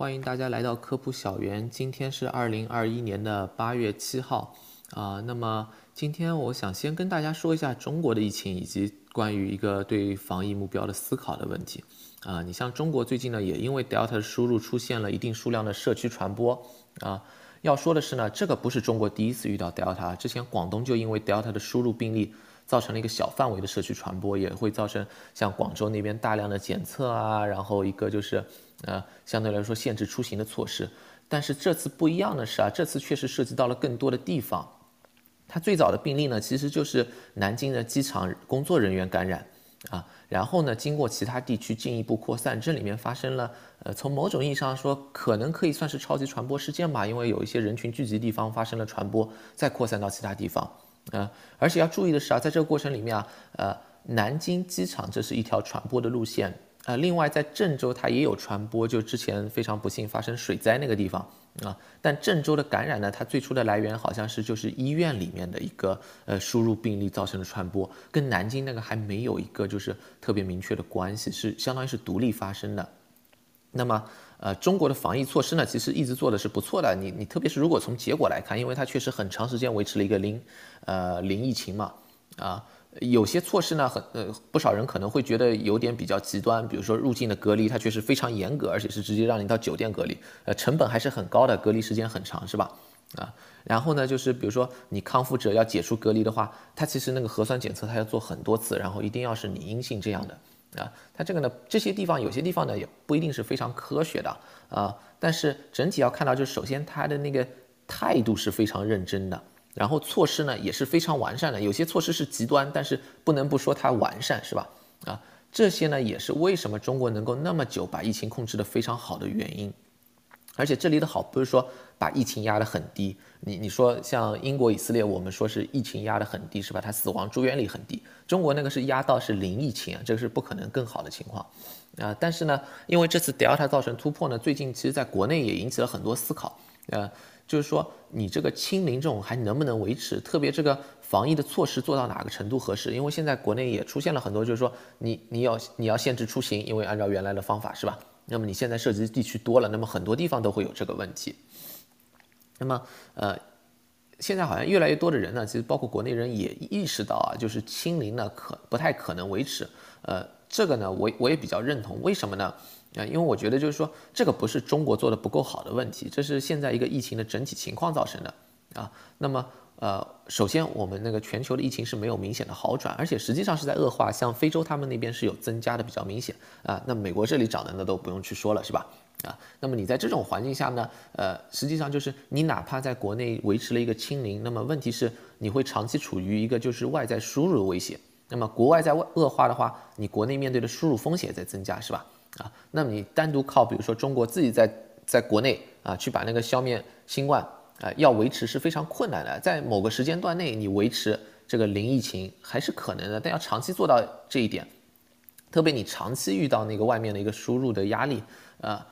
欢迎大家来到科普小园。今天是二零二一年的八月七号啊。那么今天我想先跟大家说一下中国的疫情以及关于一个对防疫目标的思考的问题啊。你像中国最近呢，也因为 Delta 的输入出现了一定数量的社区传播啊。要说的是呢，这个不是中国第一次遇到 Delta，之前广东就因为 Delta 的输入病例。造成了一个小范围的社区传播，也会造成像广州那边大量的检测啊，然后一个就是呃相对来说限制出行的措施。但是这次不一样的是啊，这次确实涉及到了更多的地方。它最早的病例呢，其实就是南京的机场工作人员感染啊，然后呢经过其他地区进一步扩散，这里面发生了呃从某种意义上说可能可以算是超级传播事件吧，因为有一些人群聚集地方发生了传播，再扩散到其他地方。啊，而且要注意的是啊，在这个过程里面啊，呃，南京机场这是一条传播的路线，呃，另外在郑州它也有传播，就之前非常不幸发生水灾那个地方啊，但郑州的感染呢，它最初的来源好像是就是医院里面的一个呃输入病例造成的传播，跟南京那个还没有一个就是特别明确的关系，是相当于是独立发生的。那么，呃，中国的防疫措施呢，其实一直做的是不错的。你你特别是如果从结果来看，因为它确实很长时间维持了一个零，呃，零疫情嘛，啊，有些措施呢，很呃，不少人可能会觉得有点比较极端，比如说入境的隔离，它确实非常严格，而且是直接让你到酒店隔离，呃，成本还是很高的，隔离时间很长，是吧？啊，然后呢，就是比如说你康复者要解除隔离的话，它其实那个核酸检测它要做很多次，然后一定要是你阴性这样的。啊，它这个呢，这些地方有些地方呢也不一定是非常科学的啊，但是整体要看到，就是首先它的那个态度是非常认真的，然后措施呢也是非常完善的，有些措施是极端，但是不能不说它完善，是吧？啊，这些呢也是为什么中国能够那么久把疫情控制的非常好的原因。而且这里的好不是说把疫情压得很低，你你说像英国、以色列，我们说是疫情压得很低，是吧？它死亡住院率很低。中国那个是压到是零疫情啊，这个是不可能更好的情况啊。但是呢，因为这次 Delta 造成突破呢，最近其实在国内也引起了很多思考，呃，就是说你这个清零这种还能不能维持？特别这个防疫的措施做到哪个程度合适？因为现在国内也出现了很多，就是说你你要你要限制出行，因为按照原来的方法是吧？那么你现在涉及地区多了，那么很多地方都会有这个问题。那么，呃，现在好像越来越多的人呢，其实包括国内人也意识到啊，就是清零呢可不太可能维持。呃，这个呢，我我也比较认同。为什么呢？啊，因为我觉得就是说，这个不是中国做的不够好的问题，这是现在一个疫情的整体情况造成的啊。那么。呃，首先我们那个全球的疫情是没有明显的好转，而且实际上是在恶化。像非洲他们那边是有增加的比较明显啊，那美国这里涨的那都不用去说了，是吧？啊，那么你在这种环境下呢，呃，实际上就是你哪怕在国内维持了一个清零，那么问题是你会长期处于一个就是外在输入的威胁。那么国外在外恶化的话，你国内面对的输入风险在增加，是吧？啊，那么你单独靠比如说中国自己在在国内啊去把那个消灭新冠。啊，要维持是非常困难的，在某个时间段内，你维持这个零疫情还是可能的，但要长期做到这一点，特别你长期遇到那个外面的一个输入的压力，啊，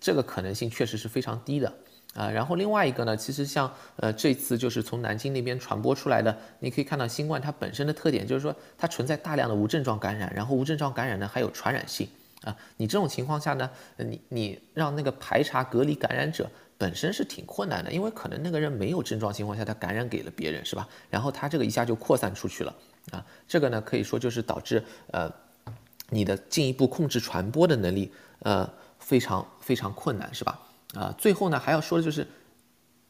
这个可能性确实是非常低的啊。然后另外一个呢，其实像呃这次就是从南京那边传播出来的，你可以看到新冠它本身的特点就是说它存在大量的无症状感染，然后无症状感染呢还有传染性啊。你这种情况下呢，你你让那个排查隔离感染者。本身是挺困难的，因为可能那个人没有症状情况下，他感染给了别人，是吧？然后他这个一下就扩散出去了啊，这个呢可以说就是导致呃你的进一步控制传播的能力呃非常非常困难，是吧？啊，最后呢还要说的就是，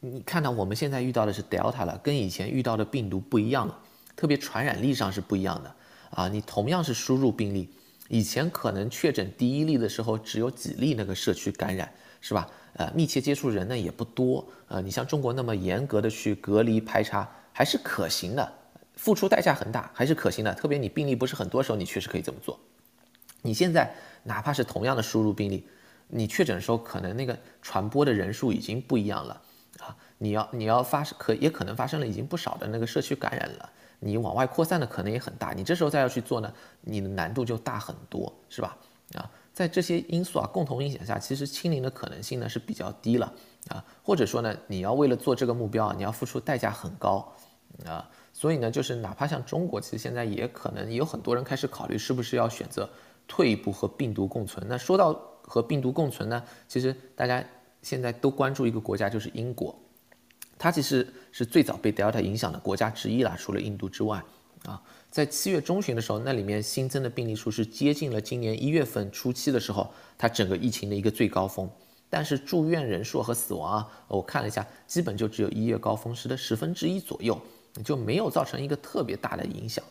你看到我们现在遇到的是 Delta 了，跟以前遇到的病毒不一样了，特别传染力上是不一样的啊。你同样是输入病例，以前可能确诊第一例的时候只有几例那个社区感染，是吧？呃，密切接触人呢也不多，呃，你像中国那么严格的去隔离排查还是可行的，付出代价很大，还是可行的。特别你病例不是很多时候，你确实可以这么做。你现在哪怕是同样的输入病例，你确诊的时候可能那个传播的人数已经不一样了啊，你要你要发生可也可能发生了已经不少的那个社区感染了，你往外扩散的可能也很大，你这时候再要去做呢，你的难度就大很多，是吧？啊。在这些因素啊共同影响下，其实清零的可能性呢是比较低了啊，或者说呢，你要为了做这个目标啊，你要付出代价很高啊，所以呢，就是哪怕像中国，其实现在也可能有很多人开始考虑是不是要选择退一步和病毒共存。那说到和病毒共存呢？其实大家现在都关注一个国家，就是英国，它其实是最早被 Delta 影响的国家之一啦，除了印度之外啊。在七月中旬的时候，那里面新增的病例数是接近了今年一月份初期的时候，它整个疫情的一个最高峰。但是住院人数和死亡啊，我看了一下，基本就只有一月高峰时的十分之一左右，就没有造成一个特别大的影响。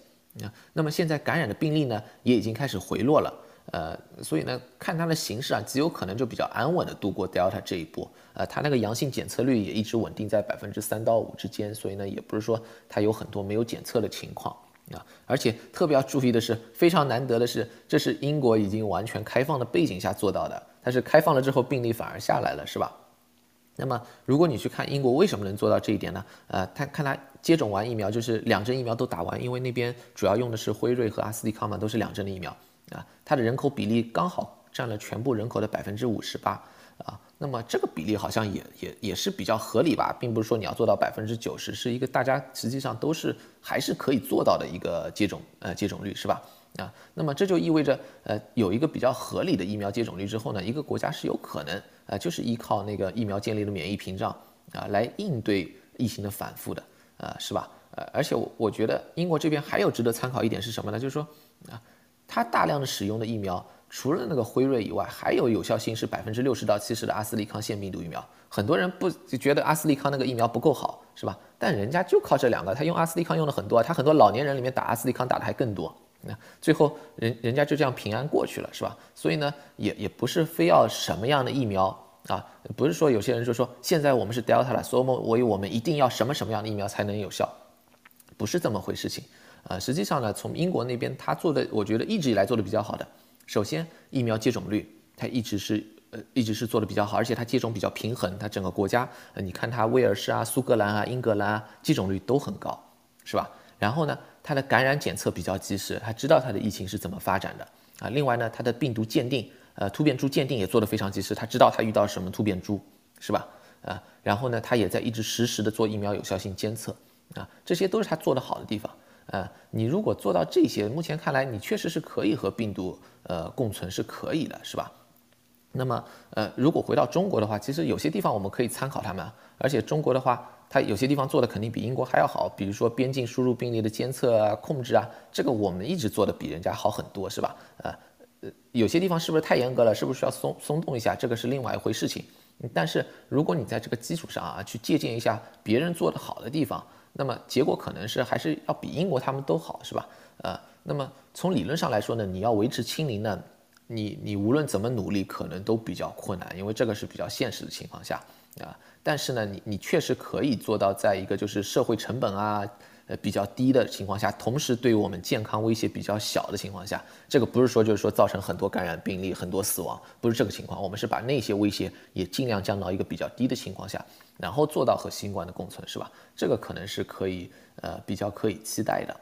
啊，那么现在感染的病例呢，也已经开始回落了。呃，所以呢，看它的形势啊，极有可能就比较安稳的度过 Delta 这一波。呃，它那个阳性检测率也一直稳定在百分之三到五之间，所以呢，也不是说它有很多没有检测的情况。啊，而且特别要注意的是，非常难得的是，这是英国已经完全开放的背景下做到的。它是开放了之后，病例反而下来了，是吧？那么，如果你去看英国为什么能做到这一点呢？呃，他看他接种完疫苗，就是两针疫苗都打完，因为那边主要用的是辉瑞和阿斯利康嘛，都是两针的疫苗啊。它的人口比例刚好占了全部人口的百分之五十八啊。那么这个比例好像也也也是比较合理吧，并不是说你要做到百分之九十，是一个大家实际上都是还是可以做到的一个接种呃接种率是吧？啊，那么这就意味着呃有一个比较合理的疫苗接种率之后呢，一个国家是有可能呃就是依靠那个疫苗建立的免疫屏障啊来应对疫情的反复的啊是吧？呃而且我我觉得英国这边还有值得参考一点是什么呢？就是说啊，它大量的使用的疫苗。除了那个辉瑞以外，还有有效性是百分之六十到七十的阿斯利康腺病毒疫苗。很多人不就觉得阿斯利康那个疫苗不够好，是吧？但人家就靠这两个，他用阿斯利康用的很多，他很多老年人里面打阿斯利康打的还更多。那最后人人家就这样平安过去了，是吧？所以呢，也也不是非要什么样的疫苗啊，不是说有些人就说现在我们是 Delta 了，所以我以我们一定要什么什么样的疫苗才能有效，不是这么回事情。呃，实际上呢，从英国那边他做的，我觉得一直以来做的比较好的。首先，疫苗接种率它一直是呃一直是做的比较好，而且它接种比较平衡，它整个国家呃你看它威尔士啊、苏格兰啊、英格兰啊接种率都很高，是吧？然后呢，它的感染检测比较及时，它知道它的疫情是怎么发展的啊。另外呢，它的病毒鉴定呃突变株鉴定也做得非常及时，它知道它遇到什么突变株，是吧？啊，然后呢，它也在一直实时的做疫苗有效性监测啊，这些都是它做得好的地方。呃，你如果做到这些，目前看来你确实是可以和病毒呃共存，是可以的，是吧？那么呃，如果回到中国的话，其实有些地方我们可以参考他们，而且中国的话，它有些地方做的肯定比英国还要好，比如说边境输入病例的监测啊、控制啊，这个我们一直做的比人家好很多，是吧？呃呃，有些地方是不是太严格了？是不是需要松松动一下？这个是另外一回事情。但是如果你在这个基础上啊，去借鉴一下别人做的好的地方。那么结果可能是还是要比英国他们都好，是吧？呃，那么从理论上来说呢，你要维持清零呢，你你无论怎么努力，可能都比较困难，因为这个是比较现实的情况下啊。但是呢，你你确实可以做到，在一个就是社会成本啊。呃，比较低的情况下，同时对于我们健康威胁比较小的情况下，这个不是说就是说造成很多感染病例、很多死亡，不是这个情况。我们是把那些威胁也尽量降到一个比较低的情况下，然后做到和新冠的共存，是吧？这个可能是可以呃比较可以期待的。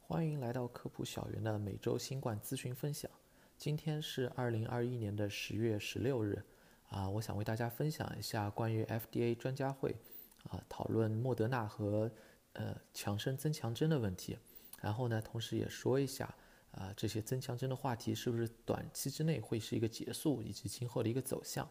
欢迎来到科普小园的每周新冠咨询分享。今天是二零二一年的十月十六日，啊，我想为大家分享一下关于 FDA 专家会。啊，讨论莫德纳和呃强生增强针的问题，然后呢，同时也说一下啊这些增强针的话题是不是短期之内会是一个结束，以及今后的一个走向。